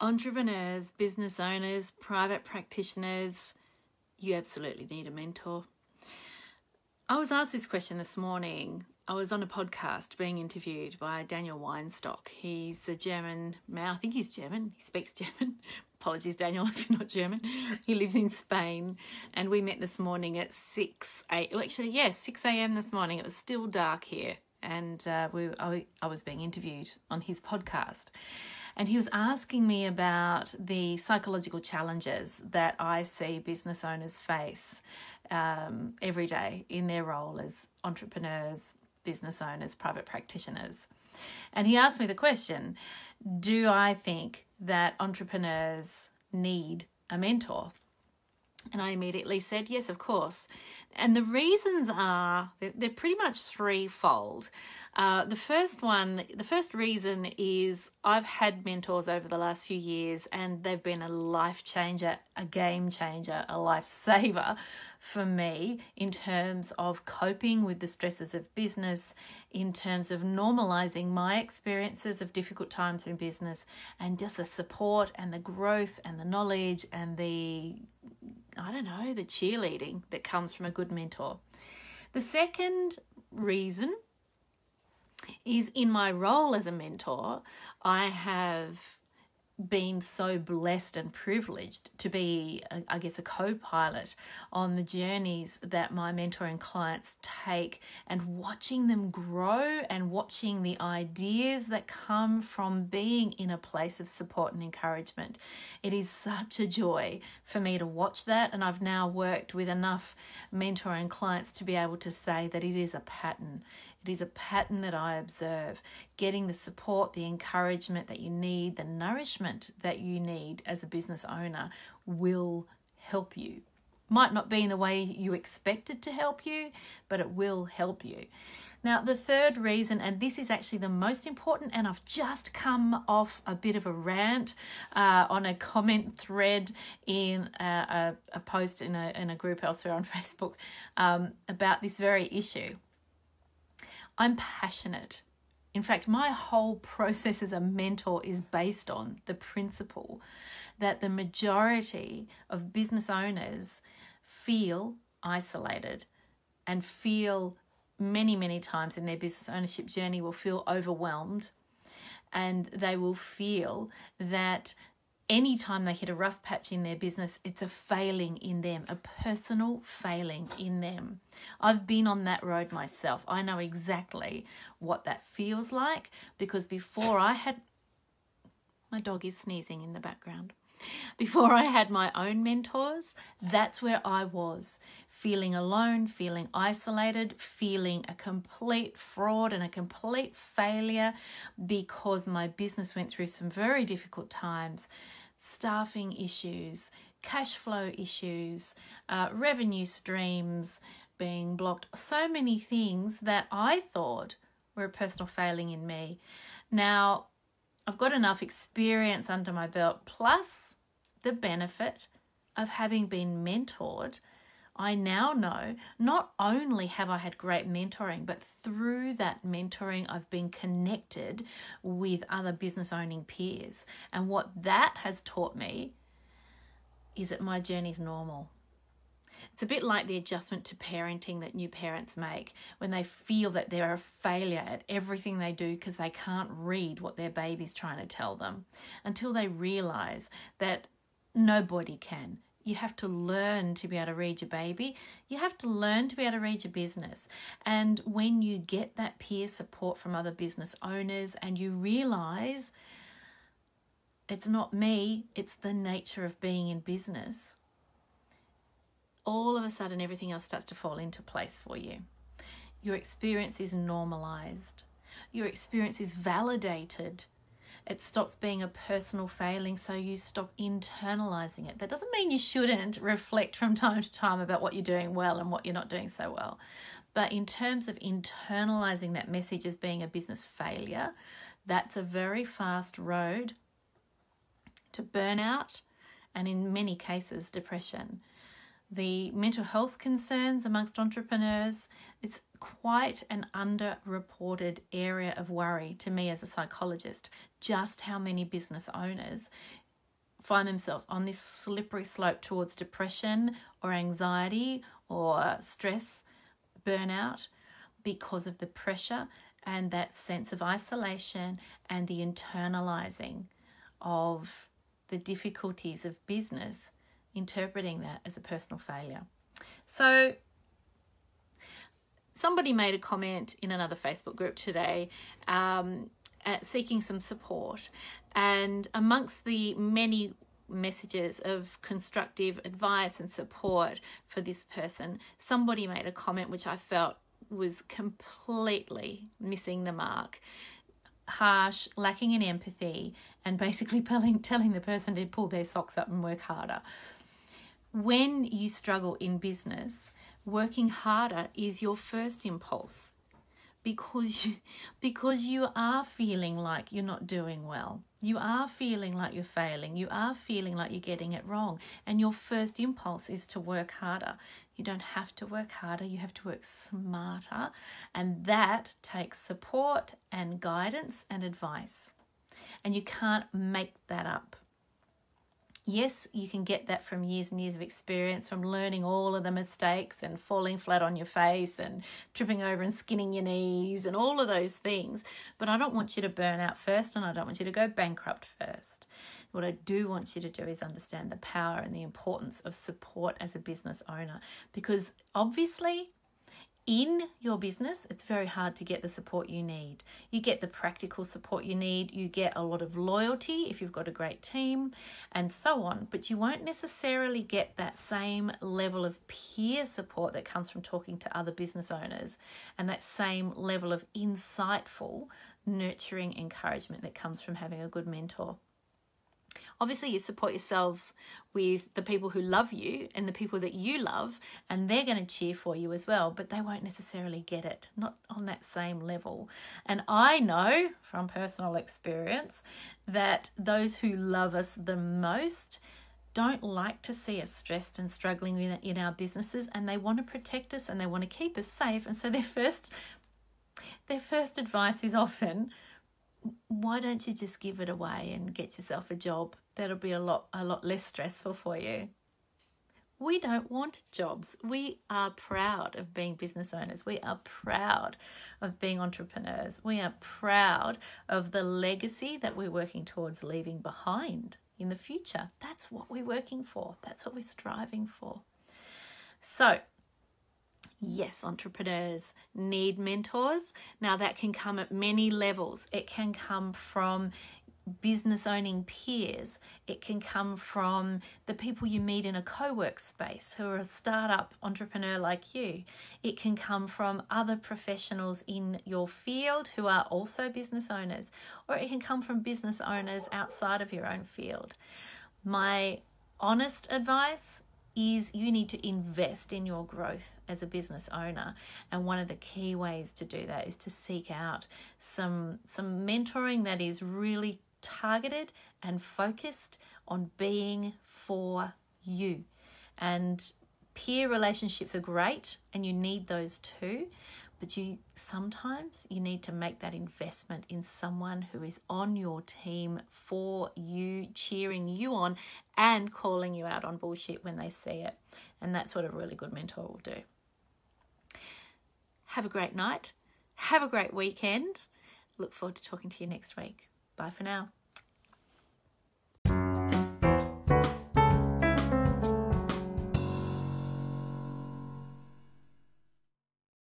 Entrepreneurs, business owners, private practitioners, you absolutely need a mentor. I was asked this question this morning. I was on a podcast being interviewed by Daniel Weinstock. He's a German man. I think he's German. He speaks German. Apologies, Daniel, if you're not German. He lives in Spain. And we met this morning at 6 a. Well, actually, yeah, 6 a.m. this morning. It was still dark here. And uh, we, I, I was being interviewed on his podcast and he was asking me about the psychological challenges that I see business owners face um, every day in their role as entrepreneurs, business owners, private practitioners. And he asked me the question Do I think that entrepreneurs need a mentor? And I immediately said, Yes, of course. And the reasons are, they're pretty much threefold. Uh, the first one, the first reason is I've had mentors over the last few years and they've been a life changer, a game changer, a lifesaver for me in terms of coping with the stresses of business, in terms of normalizing my experiences of difficult times in business, and just the support and the growth and the knowledge and the, I don't know, the cheerleading that comes from a good mentor. The second reason is in my role as a mentor, I have been so blessed and privileged to be, I guess, a co pilot on the journeys that my mentoring clients take and watching them grow and watching the ideas that come from being in a place of support and encouragement. It is such a joy for me to watch that, and I've now worked with enough mentoring clients to be able to say that it is a pattern. It is a pattern that I observe. Getting the support, the encouragement that you need, the nourishment that you need as a business owner will help you. Might not be in the way you expected to help you, but it will help you. Now, the third reason, and this is actually the most important, and I've just come off a bit of a rant uh, on a comment thread in a, a, a, post in a, in a group elsewhere on Facebook um, about this very issue. I'm passionate. In fact, my whole process as a mentor is based on the principle that the majority of business owners feel isolated and feel many, many times in their business ownership journey will feel overwhelmed and they will feel that anytime they hit a rough patch in their business, it's a failing in them, a personal failing in them. I've been on that road myself. I know exactly what that feels like because before I had my dog is sneezing in the background. Before I had my own mentors, that's where I was feeling alone, feeling isolated, feeling a complete fraud and a complete failure because my business went through some very difficult times staffing issues, cash flow issues, uh, revenue streams being blocked, so many things that I thought were a personal failing in me. Now, I've got enough experience under my belt, plus the benefit of having been mentored I now know not only have I had great mentoring, but through that mentoring, I've been connected with other business owning peers. And what that has taught me is that my journey is normal. It's a bit like the adjustment to parenting that new parents make when they feel that they're a failure at everything they do because they can't read what their baby's trying to tell them until they realize that nobody can you have to learn to be able to read your baby. You have to learn to be able to read your business. And when you get that peer support from other business owners and you realize it's not me, it's the nature of being in business, all of a sudden everything else starts to fall into place for you. Your experience is normalized, your experience is validated it stops being a personal failing, so you stop internalizing it. That doesn't mean you shouldn't reflect from time to time about what you're doing well and what you're not doing so well. But in terms of internalizing that message as being a business failure, that's a very fast road to burnout and, in many cases, depression. the mental health concerns amongst entrepreneurs. It's quite an underreported area of worry to me as a psychologist, just how many business owners find themselves on this slippery slope towards depression or anxiety or stress, burnout because of the pressure and that sense of isolation and the internalizing of the difficulties of business, interpreting that as a personal failure. So, somebody made a comment in another Facebook group today um, seeking some support, and amongst the many messages of constructive advice and support for this person, somebody made a comment which I felt was completely missing the mark harsh, lacking in empathy, and basically telling, telling the person to pull their socks up and work harder. When you struggle in business, working harder is your first impulse because you, because you are feeling like you're not doing well. You are feeling like you're failing. You are feeling like you're getting it wrong. And your first impulse is to work harder. You don't have to work harder, you have to work smarter. And that takes support and guidance and advice. And you can't make that up. Yes, you can get that from years and years of experience, from learning all of the mistakes and falling flat on your face and tripping over and skinning your knees and all of those things. But I don't want you to burn out first and I don't want you to go bankrupt first. What I do want you to do is understand the power and the importance of support as a business owner because obviously in your business, it's very hard to get the support you need. You get the practical support you need, you get a lot of loyalty if you've got a great team, and so on. But you won't necessarily get that same level of peer support that comes from talking to other business owners and that same level of insightful, nurturing encouragement that comes from having a good mentor. Obviously, you support yourselves with the people who love you and the people that you love, and they're going to cheer for you as well, but they won't necessarily get it, not on that same level. And I know from personal experience that those who love us the most don't like to see us stressed and struggling in our businesses and they want to protect us and they want to keep us safe and so their first their first advice is often why don't you just give it away and get yourself a job? That'll be a lot a lot less stressful for you. We don't want jobs. We are proud of being business owners. We are proud of being entrepreneurs. We are proud of the legacy that we're working towards leaving behind in the future. That's what we're working for. That's what we're striving for. So, Yes, entrepreneurs need mentors. Now, that can come at many levels. It can come from business owning peers. It can come from the people you meet in a co work space who are a startup entrepreneur like you. It can come from other professionals in your field who are also business owners, or it can come from business owners outside of your own field. My honest advice is you need to invest in your growth as a business owner and one of the key ways to do that is to seek out some some mentoring that is really targeted and focused on being for you. And peer relationships are great and you need those too but you sometimes you need to make that investment in someone who is on your team for you cheering you on and calling you out on bullshit when they see it. And that's what a really good mentor will do. Have a great night. Have a great weekend. Look forward to talking to you next week bye for now